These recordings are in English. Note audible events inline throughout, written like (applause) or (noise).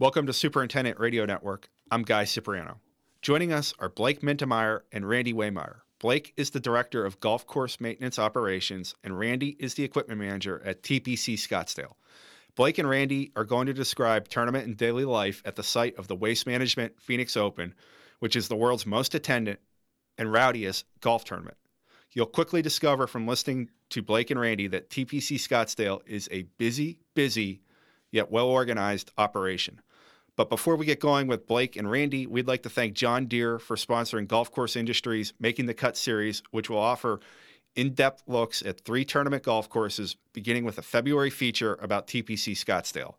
Welcome to Superintendent Radio Network. I'm Guy Cipriano. Joining us are Blake Meentemeyer and Randy Waymire. Blake is the Director of Golf Course Maintenance Operations, and Randy is the Equipment Manager at TPC Scottsdale. Blake and Randy are going to describe tournament and daily life at the site of the Waste Management Phoenix Open, which is the world's most attended and rowdiest golf tournament. You'll quickly discover from listening to Blake and Randy that TPC Scottsdale is a busy, busy, yet well organized operation. But before we get going with Blake and Randy, we'd like to thank John Deere for sponsoring Golf Course Industries Making the Cut series, which will offer in depth looks at three tournament golf courses, beginning with a February feature about TPC Scottsdale.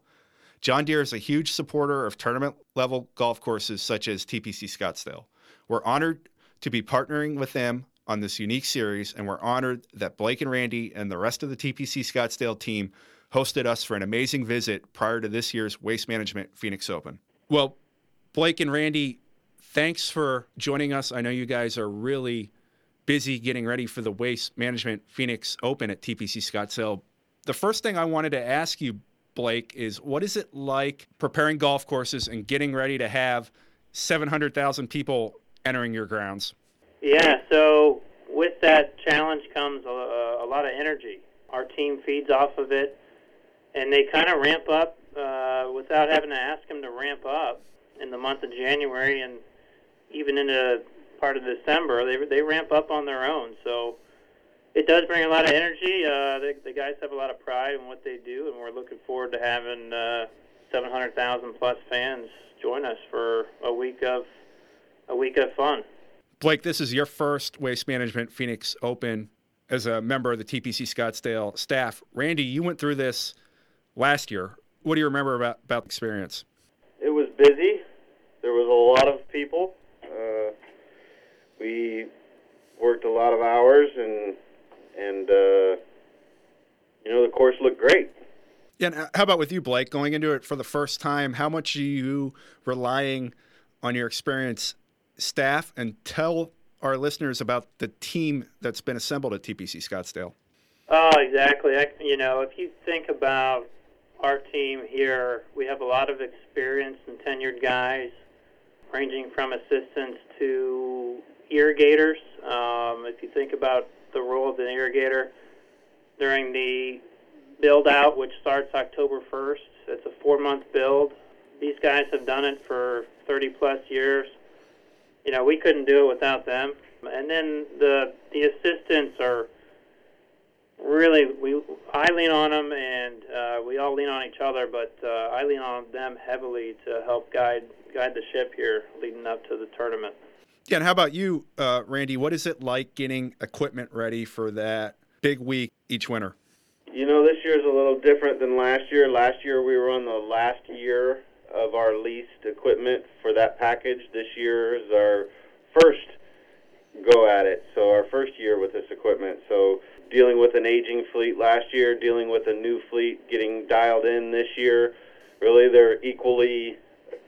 John Deere is a huge supporter of tournament level golf courses such as TPC Scottsdale. We're honored to be partnering with them on this unique series, and we're honored that Blake and Randy and the rest of the TPC Scottsdale team hosted us for an amazing visit prior to this year's Waste Management Phoenix Open. Well, Blake and Randy, thanks for joining us. I know you guys are really busy getting ready for the Waste Management Phoenix Open at TPC Scottsdale. The first thing I wanted to ask you, Blake, is what is it like preparing golf courses and getting ready to have 700,000 people entering your grounds? Yeah, so with that challenge comes a, a lot of energy. Our team feeds off of it and they kind of ramp up uh, without having to ask them to ramp up in the month of January and even into part of December. They they ramp up on their own, so it does bring a lot of energy. Uh, the, the guys have a lot of pride in what they do, and we're looking forward to having uh, 700,000 plus fans join us for a week of a week of fun. Blake, this is your first Waste Management Phoenix Open as a member of the TPC Scottsdale staff. Randy, you went through this last year. What do you remember about, about the experience? It was busy. There was a lot of people. Uh, we worked a lot of hours, and and uh, you know the course looked great. Yeah. And how about with you, Blake? Going into it for the first time, how much are you relying on your experience staff? And tell our listeners about the team that's been assembled at TPC Scottsdale. Oh, exactly. I, you know, if you think about our team here, we have a lot of experienced and tenured guys, ranging from assistants to irrigators. Um, if you think about the role of an irrigator during the build out, which starts October 1st, it's a four month build. These guys have done it for 30 plus years. You know, we couldn't do it without them. And then the the assistants are really we I lean on them and uh, we all lean on each other, but uh, I lean on them heavily to help guide guide the ship here leading up to the tournament. Yeah, and how about you, uh, Randy? What is it like getting equipment ready for that big week each winter? You know, this year is a little different than last year. Last year we were on the last year of our leased equipment for that package. This year is our first go at it. So our first year with this equipment. So dealing with an aging fleet last year, dealing with a new fleet getting dialed in this year. Really, they're equally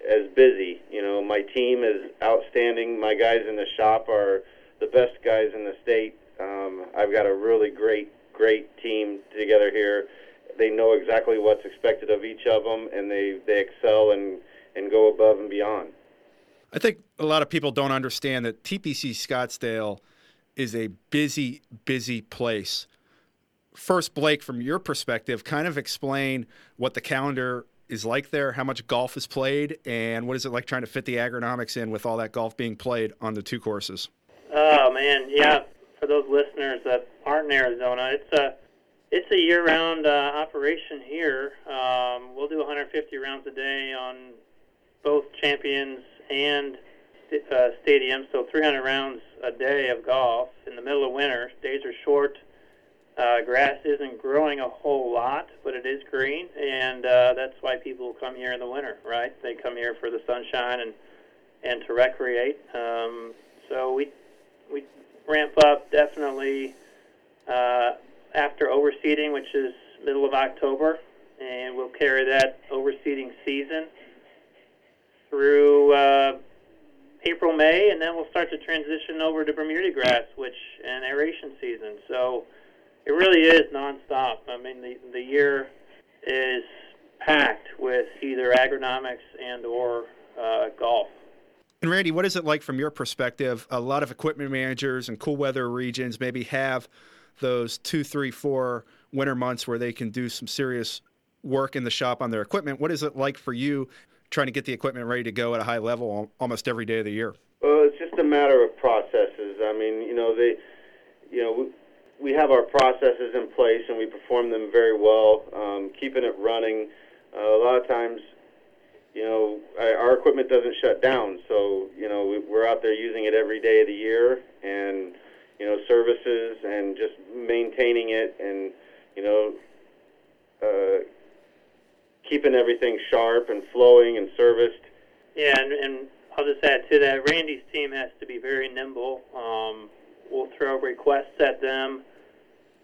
as busy. You know, my team is outstanding. My guys in the shop are the best guys in the state. Um, I've got a really great, great team together here. They know exactly what's expected of each of them, and they, they excel and, and go above and beyond. I think a lot of people don't understand that TPC Scottsdale – is a busy, busy place. First, Blake, from your perspective, kind of explain what the calendar is like there, how much golf is played, and what is it like trying to fit the agronomics in with all that golf being played on the two courses? Oh man, yeah. For those listeners that aren't in Arizona, it's a it's a year-round uh, operation here. Um, we'll do 150 rounds a day on both champions and uh, stadiums, so 300 rounds a day of golf in the middle of winter. Days are short. Uh, grass isn't growing a whole lot, but it is green, and uh, that's why people come here in the winter, right? They come here for the sunshine and and to recreate. Um, so we we ramp up definitely uh, after overseeding, which is middle of October, and we'll carry that overseeding season through uh, April, May, and then we'll start to transition over to Bermuda grass, which and aeration season. So it really is nonstop. I mean, the the year is packed with either agronomics and or uh, golf. And Randy, what is it like from your perspective? A lot of equipment managers and cool weather regions maybe have those two, three, four winter months where they can do some serious work in the shop on their equipment. What is it like for you trying to get the equipment ready to go at a high level almost every day of the year? Well, it's just a matter of processes. I mean, you know, they, you know, we, we have our processes in place and we perform them very well, um, keeping it running. Uh, a lot of times, you know, our equipment doesn't shut down, so you know we, we're out there using it every day of the year, and you know services and just maintaining it, and you know uh, keeping everything sharp and flowing and serviced. Yeah, and, and I'll just add to that, Randy's team has to be very nimble. Um, we'll throw requests at them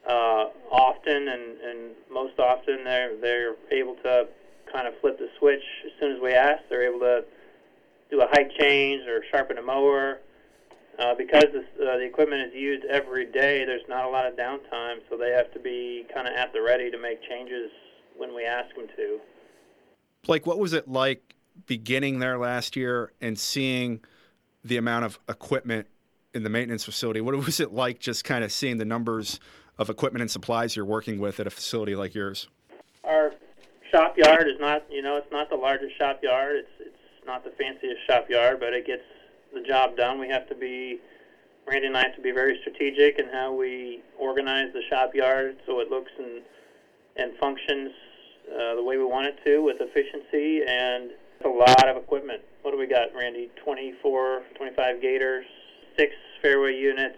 uh, often, and, and most often they're they're able to kind of flip the switch as soon as we ask. They're able to do a height change or sharpen a mower. Uh, because this, uh, the equipment is used every day, there's not a lot of downtime, so they have to be kind of at the ready to make changes when we ask them to. Blake, what was it like beginning there last year and seeing the amount of equipment in the maintenance facility? What was it like just kind of seeing the numbers of equipment and supplies you're working with at a facility like yours? Our shop yard is not, you know, it's not the largest shop yard. It's it's not the fanciest shop yard, but it gets the job done. We have to be, Randy and I have to be very strategic in how we organize the shop yard so it looks and and functions uh, the way we want it to with efficiency and a lot of equipment. What do we got, Randy? 24, 25 gators, six fairway units,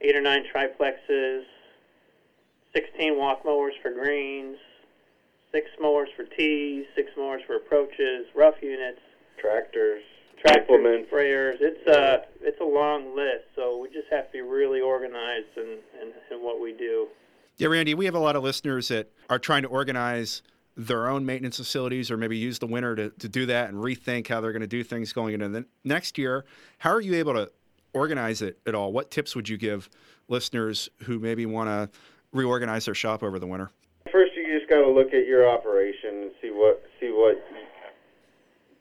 eight or nine triplexes, 16 walk mowers for greens, six mowers for tees, six mowers for approaches, rough units, tractors, tractors, implements. sprayers. It's a uh, it's a long list, so we just have to be really organized in, in, in what we do. Yeah, Randy, we have a lot of listeners that are trying to organize their own maintenance facilities or maybe use the winter to, to do that and rethink how they're going to do things going into the next year. How are you able to organize it at all? What tips would you give listeners who maybe want to reorganize their shop over the winter? First, you just got to look at your operation and see what see what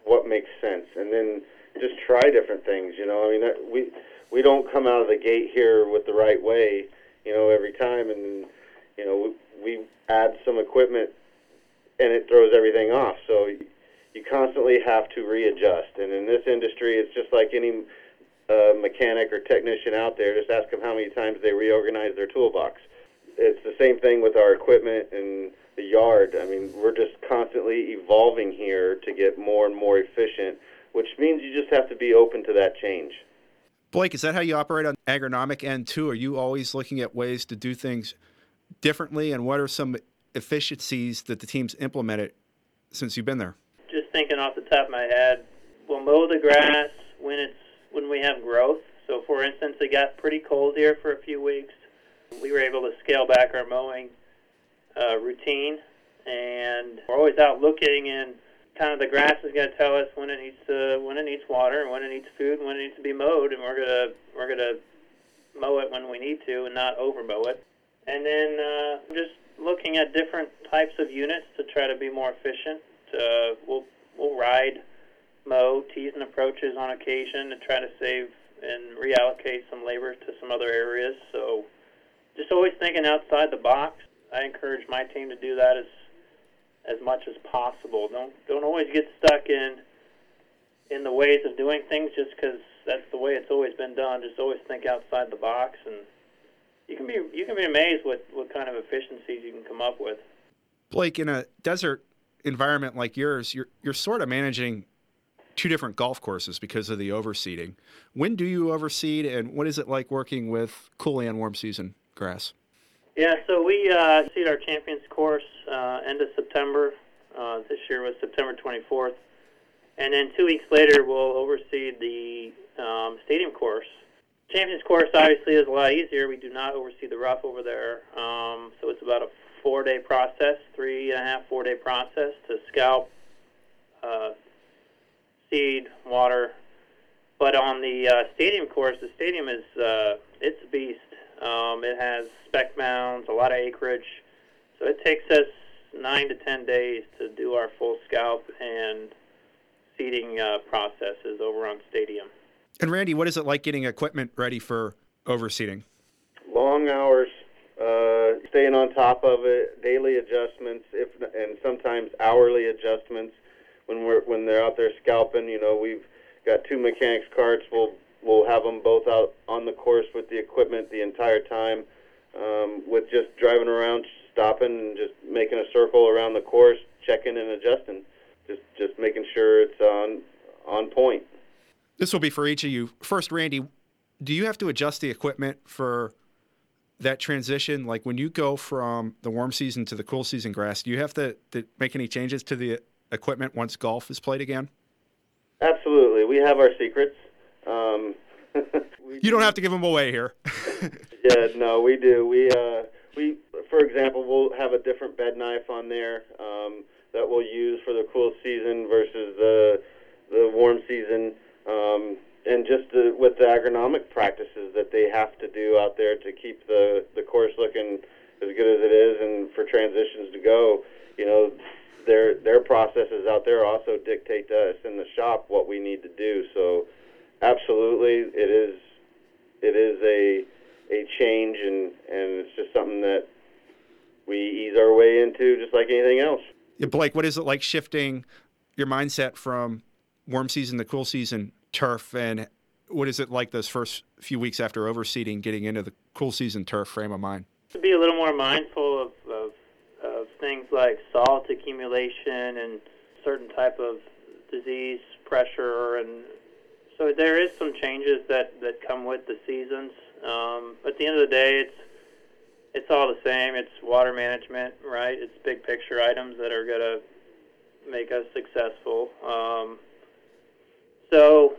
what makes sense, and then just try different things. You know, I mean, we we don't come out of the gate here with the right way, you know, every time, and you know, we, we add some equipment and it throws everything off. So you constantly have to readjust. And in this industry, it's just like any uh, mechanic or technician out there. Just ask them how many times they reorganize their toolbox. It's the same thing with our equipment and the yard. I mean, we're just constantly evolving here to get more and more efficient, which means you just have to be open to that change. Blake, is that how you operate on agronomic end too? Are you always looking at ways to do things differently, and what are some efficiencies that the team's implemented since you've been there? Just thinking off the top of my head, we'll mow the grass when it's when we have growth. So, for instance, it got pretty cold here for a few weeks. We were able to scale back our mowing uh, routine, and we're always out looking. And kind of the grass is going to tell us when it needs to, when it needs water, and when it needs food, and when it needs to be mowed. And we're gonna we're gonna mow it when we need to, and not over mow it. And then uh, just looking at different types of units to try to be more efficient. Uh, we'll we'll ride mow tees and approaches on occasion to try to save and reallocate some labor to some other areas. So just always thinking outside the box. I encourage my team to do that as as much as possible. Don't don't always get stuck in in the ways of doing things just because that's the way it's always been done. Just always think outside the box and you can be you can be amazed what what kind of efficiencies you can come up with. Blake, in a desert environment like yours, you're you're sort of managing two different golf courses because of the overseeding. When do you overseed, and what is it like working with cool and warm season grass? Yeah, so we uh, seed our Champions course uh, end of September. Uh, this year was September 24th, and then two weeks later we'll overseed the um, Stadium course Champions course obviously is a lot easier. We do not oversee the rough over there, um, so it's about a four-day process, three and a half, four-day process to scalp, uh, seed, water. But on the uh, stadium course, the stadium is uh, it's a beast. Um, it has spec mounds, a lot of acreage, so it takes us nine to ten days to do our full scalp and seeding uh, processes over on stadium. And Randy, what is it like getting equipment ready for overseeding? Long hours, uh, staying on top of it, daily adjustments, if and sometimes hourly adjustments. When we're when they're out there scalping, you know, we've got two mechanics carts. We'll we'll have them both out on the course with the equipment the entire time, um, with just driving around, stopping, and just making a circle around the course, checking and adjusting, just just making sure it's on on point. This will be for each of you. First, Randy, do you have to adjust the equipment for that transition? Like when you go from the warm season to the cool season grass, do you have to, to make any changes to the equipment once golf is played again? Absolutely. We have our secrets. Um, (laughs) you don't have to give them away here. (laughs) yeah, no, we do. We uh, we, for example, we'll have a different bed knife on there um, that we'll use for the cool season versus the the warm season, um, and just the, with the agronomic practices that they have to do out there to keep the the course looking as good as it is, and for transitions to go, you know, their their processes out there also dictate to us in the shop what we need to do. So, absolutely, it is it is a a change, and and it's just something that we ease our way into, just like anything else. Yeah, Blake, what is it like shifting your mindset from warm season the cool season turf, and what is it like those first few weeks after overseeding, getting into the cool season turf frame of mind? To be a little more mindful of, of, of things like salt accumulation and certain type of disease pressure, and so there is some changes that that come with the seasons. Um, at the end of the day, it's it's all the same. It's water management, right? It's big picture items that are to make us successful. Um, so,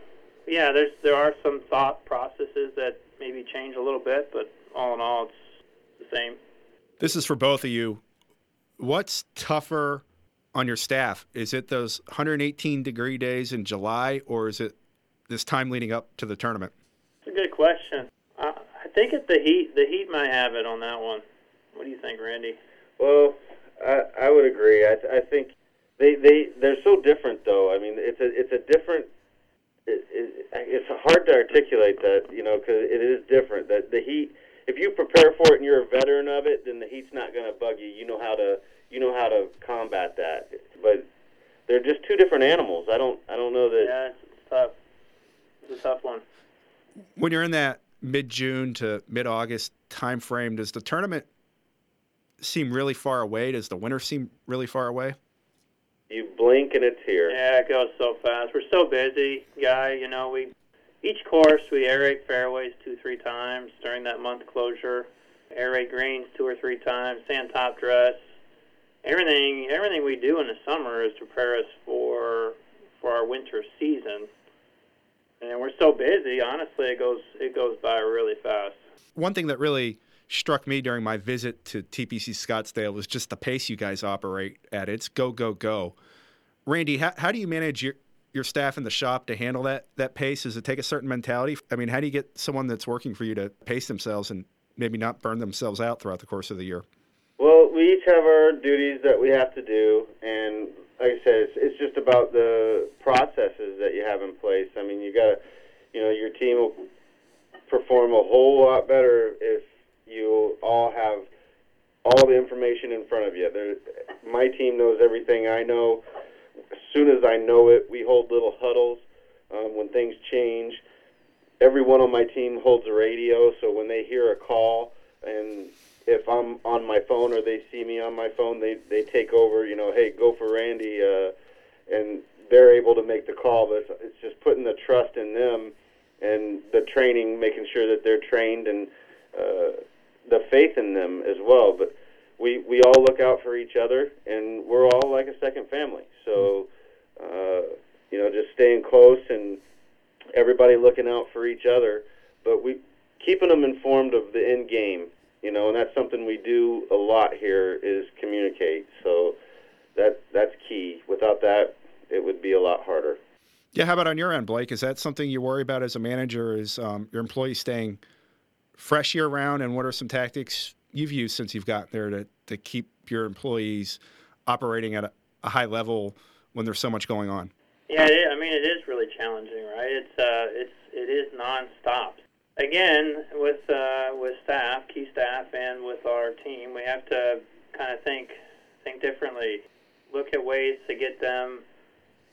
yeah, there's there are some thought processes that maybe change a little bit, but all in all, it's the same. This is for both of you. What's tougher on your staff? Is it those 118 degree days in July, or is it this time leading up to the tournament? It's a good question. I, I think it's the heat. The heat might have it on that one. What do you think, Randy? Well, I, I would agree. I, I think they they they're so different, though. I mean, it's a it's a different. It, it, it's hard to articulate that, you know, because it is different. That the heat, if you prepare for it and you're a veteran of it, then the heat's not going to bug you. You know how to you know how to combat that. But they're just two different animals. I don't I don't know that. Yeah, it's, it's tough. It's a tough one. When you're in that mid June to mid August time frame, does the tournament seem really far away? Does the winter seem really far away? You blink and it's here. Yeah, it goes so fast. We're so busy, guy. You know, we each course we aerate fairways two, three times during that month closure. Aerate greens two or three times. Sand top dress. Everything, everything we do in the summer is to prepare us for for our winter season and we're so busy. Honestly, it goes it goes by really fast. One thing that really struck me during my visit to TPC Scottsdale was just the pace you guys operate at. It's go go go. Randy, how, how do you manage your your staff in the shop to handle that that pace? Does it take a certain mentality? I mean, how do you get someone that's working for you to pace themselves and maybe not burn themselves out throughout the course of the year? Well, we each have our duties that we have to do, and like I said, it's, it's just about the processes that you have in place. I mean, you got to, you know, your team will perform a whole lot better if you all have all the information in front of you. There, my team knows everything I know. As soon as I know it, we hold little huddles um, when things change. Everyone on my team holds a radio, so when they hear a call and if I'm on my phone or they see me on my phone, they they take over. You know, hey, go for Randy, uh, and they're able to make the call. But it's, just putting the trust in them and the training, making sure that they're trained and uh, the faith in them as well. But we we all look out for each other, and we're all like a second family. So, uh, you know, just staying close and everybody looking out for each other. But we keeping them informed of the end game you know, and that's something we do a lot here is communicate. So that that's key. Without that, it would be a lot harder. Yeah, how about on your end, Blake? Is that something you worry about as a manager? Is um, your employees staying fresh year round? And what are some tactics you've used since you've got there to, to keep your employees operating at a, a high level when there's so much going on? Yeah, I mean it is really challenging, right? It's uh, it's it is nonstop. Again, with uh, with staff, key staff, and with our team, we have to kind of think think differently. Look at ways to get them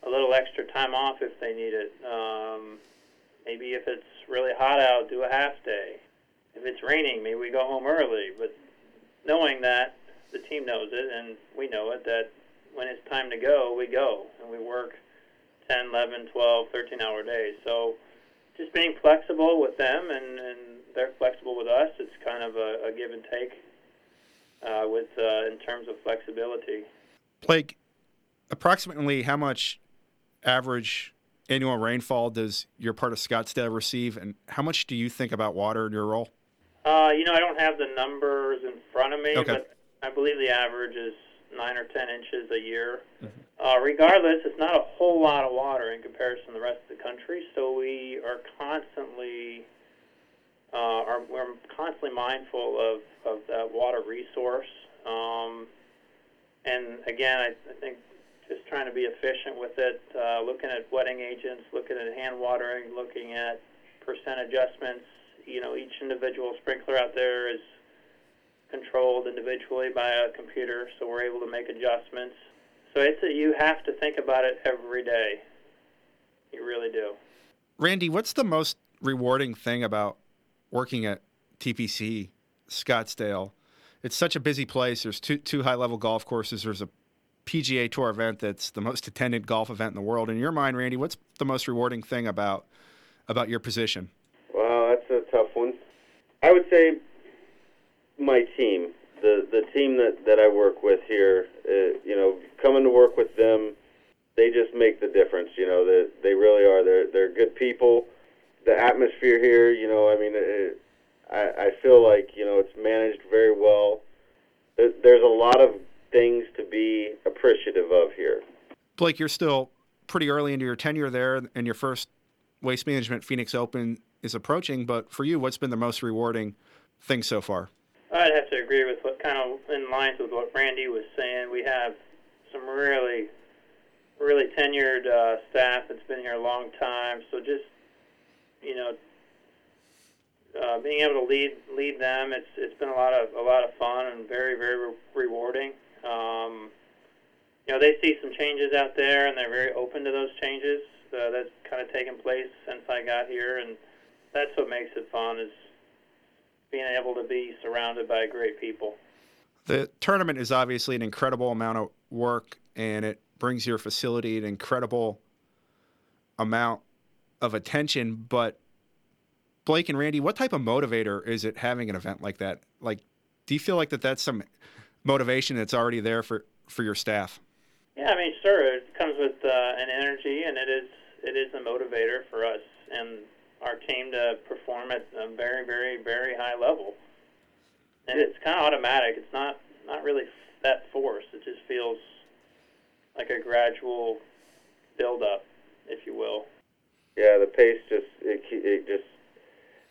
a little extra time off if they need it. Um, maybe if it's really hot out, do a half day. If it's raining, maybe we go home early. But knowing that the team knows it and we know it, that when it's time to go, we go and we work 10, 11, 12, 13 hour days. So just being flexible with them and, and they're flexible with us, it's kind of a, a give and take uh, with uh, in terms of flexibility. Blake, approximately how much average annual rainfall does your part of Scottsdale receive, and how much do you think about water in your role? Uh, you know, I don't have the numbers in front of me, Okay. but I believe the average is nine or ten inches a year. Uh, regardless, it's not a whole lot of water in comparison to the rest of the country, so we are constantly uh, are we're constantly mindful of, of that water resource. Um, and again, I, I think just trying to be efficient with it, uh, looking at wetting agents, looking at hand watering, looking at percent adjustments. You know, each individual sprinkler out there is controlled individually by a computer, so we're able to make adjustments. So it's a, you have to think about it every day. You really do. Randy, what's the most rewarding thing about working at TPC Scottsdale? It's such a busy place. There's two two high level golf courses. There's a PGA Tour event that's the most attended golf event in the world. In your mind, Randy, what's the most rewarding thing about about your position? Wow, that's a tough one. I would say my team, the the team that that I work with here. Uh, you know, coming to work with them, they just make the difference. You know, they they really are. They're they're good people. The atmosphere here, you know, I mean, it, I I feel like you know it's managed very well. There, there's a lot of things to be appreciative of here. Blake, you're still pretty early into your tenure there, and your first Waste Management Phoenix Open is approaching. But for you, what's been the most rewarding thing so far? I'd have to agree with what kind of in lines with what Randy was saying. We have some really, really tenured uh, staff that's been here a long time. So just, you know, uh, being able to lead lead them, it's it's been a lot of a lot of fun and very very re- rewarding. Um, you know, they see some changes out there, and they're very open to those changes. Uh, that's kind of taken place since I got here, and that's what makes it fun is being able to be surrounded by great people. The tournament is obviously an incredible amount of work, and it brings your facility an incredible amount of attention. But Blake and Randy, what type of motivator is it having an event like that? Like, do you feel like that that's some motivation that's already there for for your staff? Yeah, I mean, sure, it comes with uh, an energy, and it is it is a motivator for us and our team to perform at a very, very, very high level. And it's kind of automatic. It's not not really that forced. It just feels like a gradual build up, if you will. Yeah, the pace just it it just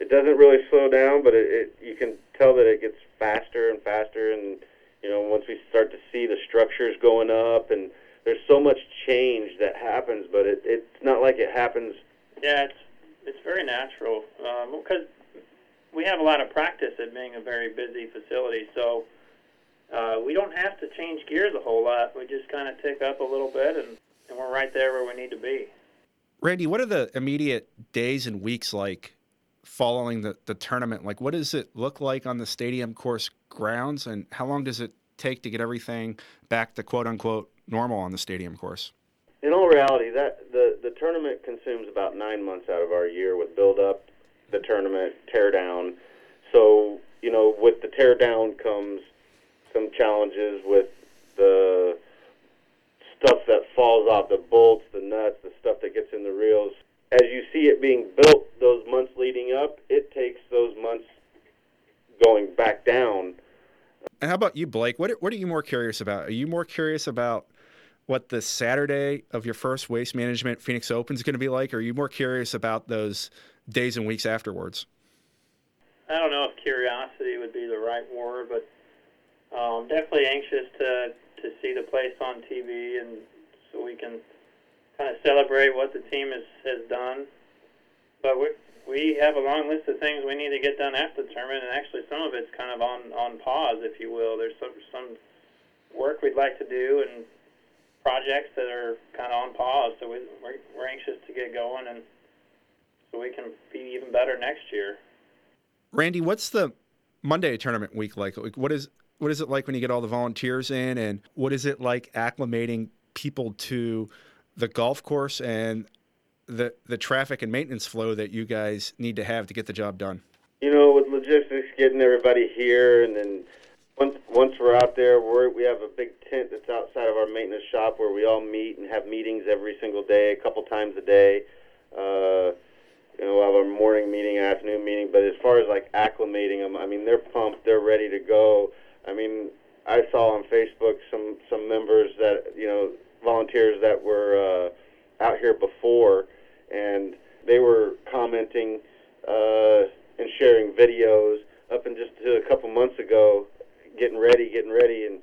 it doesn't really slow down, but it, it you can tell that it gets faster and faster, and you know once we start to see the structures going up, and there's so much change that happens, but it it's not like it happens. Yeah, it's it's very natural because we have a lot of practice at being a very busy facility, so uh, we don't have to change gears a whole lot. We just kind of tick up a little bit, and, and we're right there where we need to be. Randy, what are the immediate days and weeks like following the, the tournament? Like, what does it look like on the stadium course grounds, and how long does it take to get everything back to quote unquote normal on the stadium course? In all reality, that the the tournament consumes about nine months out of our year with build up, the tournament, tear down. So you know, with the tear down comes some challenges with the stuff that falls off the bolts, the nuts, the stuff that gets in the reels. As you see it being built, those months leading up, it takes those months going back down. And how about you, Blake? What what are you more curious about? Are you more curious about what the Saturday of your first Waste Management Phoenix Open is going to be like, or are you more curious about those days and weeks afterwards? I don't know if curiosity would be the right word, but um, definitely anxious to to see the place on TV, and so we can kind of celebrate what the team has has done. But we we have a long list of things we need to get done after the tournament, and actually some of it's kind of on on pause, if you will. There's some some work we'd like to do and projects that are kind of on pause. So we, we're we're anxious to get going, and so we can be even better next year. Randy, what's the Monday tournament week like? Like, what is what is it like when you get all the volunteers in, and what is it like acclimating people to the golf course and the the traffic and maintenance flow that you guys need to have to get the job done? You know, with logistics, getting everybody here, and then once we're out there, we're, we have a big tent that's outside of our maintenance shop where we all meet and have meetings every single day, a couple times a day. Uh, you know, we'll have our morning meeting, afternoon meeting. But as far as like acclimating them, I mean, they're pumped, they're ready to go. I mean, I saw on Facebook some some members that you know volunteers that were uh, out here before, and they were commenting uh, and sharing videos up and just to a couple months ago, getting ready, getting ready, and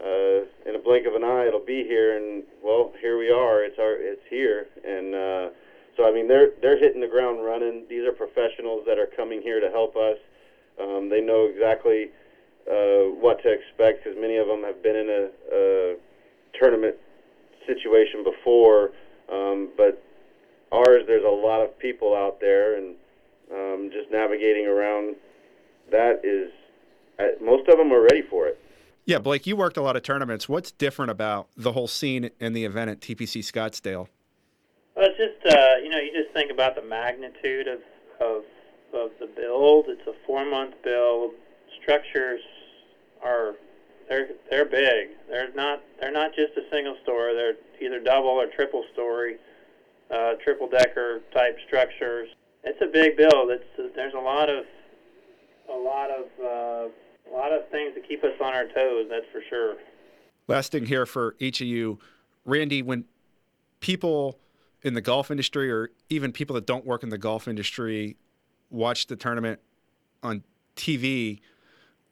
uh, in a blink of an eye, it'll be here. And well, here we are. It's our it's here, and uh, so I mean they're they're hitting the ground running. These are professionals that are coming here to help us. Um, they know exactly uh, what to expect because many of them have been in a, a tournament situation before. Um, but ours, there's a lot of people out there, and um, just navigating around that is most of them are ready for it. Yeah, Blake, you worked a lot of tournaments. What's different about the whole scene and the event at TPC Scottsdale? Well, it's just uh, you know you just think about the magnitude of of of the build. It's a four month build. Structures are they're they're big. They're not they're not just a single story. They're either double or triple story, uh, triple decker type structures. It's a big build. It's there's a lot of a lot of uh, a lot of things to keep us on our toes. That's for sure. Last thing here for each of you, Randy. When people in the golf industry, or even people that don't work in the golf industry, watch the tournament on TV,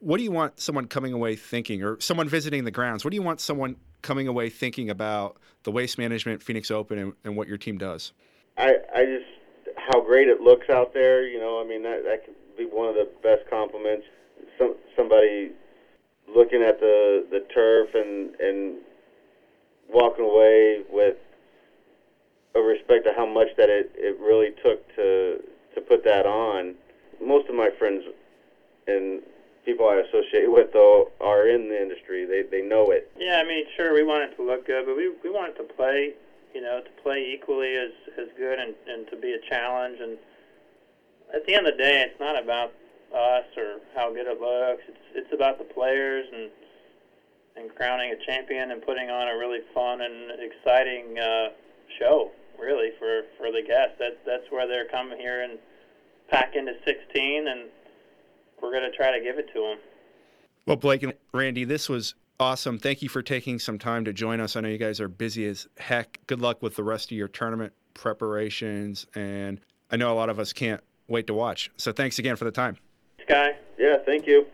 what do you want someone coming away thinking, or someone visiting the grounds? What do you want someone coming away thinking about the waste management, Phoenix Open, and, and what your team does? I, I just how great it looks out there. You know, I mean that that could be one of the best compliments. Some somebody looking at the the turf and and walking away with a respect to how much that it it really took to to put that on. Most of my friends and people I associate with though are in the industry. They they know it. Yeah, I mean, sure, we want it to look good, but we we want it to play, you know, to play equally as as good and and to be a challenge. And at the end of the day, it's not about us or how good it looks. It's it's about the players and and crowning a champion and putting on a really fun and exciting uh, show, really for for the guests. That that's where they're coming here and pack into 16 and we're to try to give it to them. Well, Blake and Randy, this was awesome. Thank you for taking some time to join us. I know you guys are busy as heck. Good luck with the rest of your tournament preparations. And I know a lot of us can't wait to watch. So thanks again for the time. Sky. Yeah, thank you.